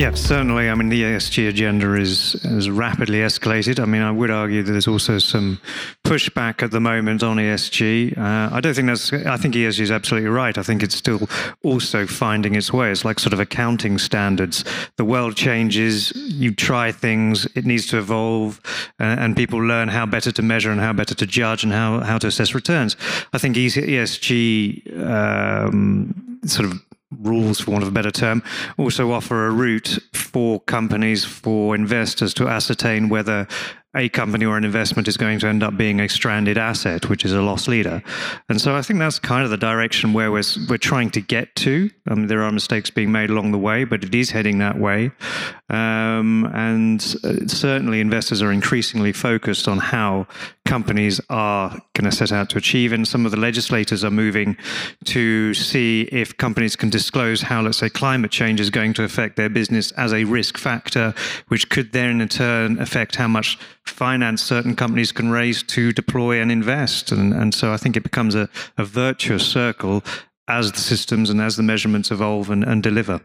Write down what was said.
Yeah, certainly. I mean, the ESG agenda is has rapidly escalated. I mean, I would argue that there's also some pushback at the moment on ESG. Uh, I don't think that's. I think ESG is absolutely right. I think it's still also finding its way. It's like sort of accounting standards. The world changes. You try things. It needs to evolve, uh, and people learn how better to measure and how better to judge and how how to assess returns. I think ESG um, sort of rules, for want of a better term, also offer a route for companies, for investors to ascertain whether a company or an investment is going to end up being a stranded asset, which is a loss leader. And so I think that's kind of the direction where we're, we're trying to get to. Um, there are mistakes being made along the way, but it is heading that way. Um, and uh, certainly investors are increasingly focused on how companies are going to set out to achieve. And some of the legislators are moving to see if companies can disclose how, let's say, climate change is going to affect their business as a risk factor, which could then in turn affect how much finance certain companies can raise to deploy and invest. And, and so I think it becomes a, a virtuous circle as the systems and as the measurements evolve and, and deliver.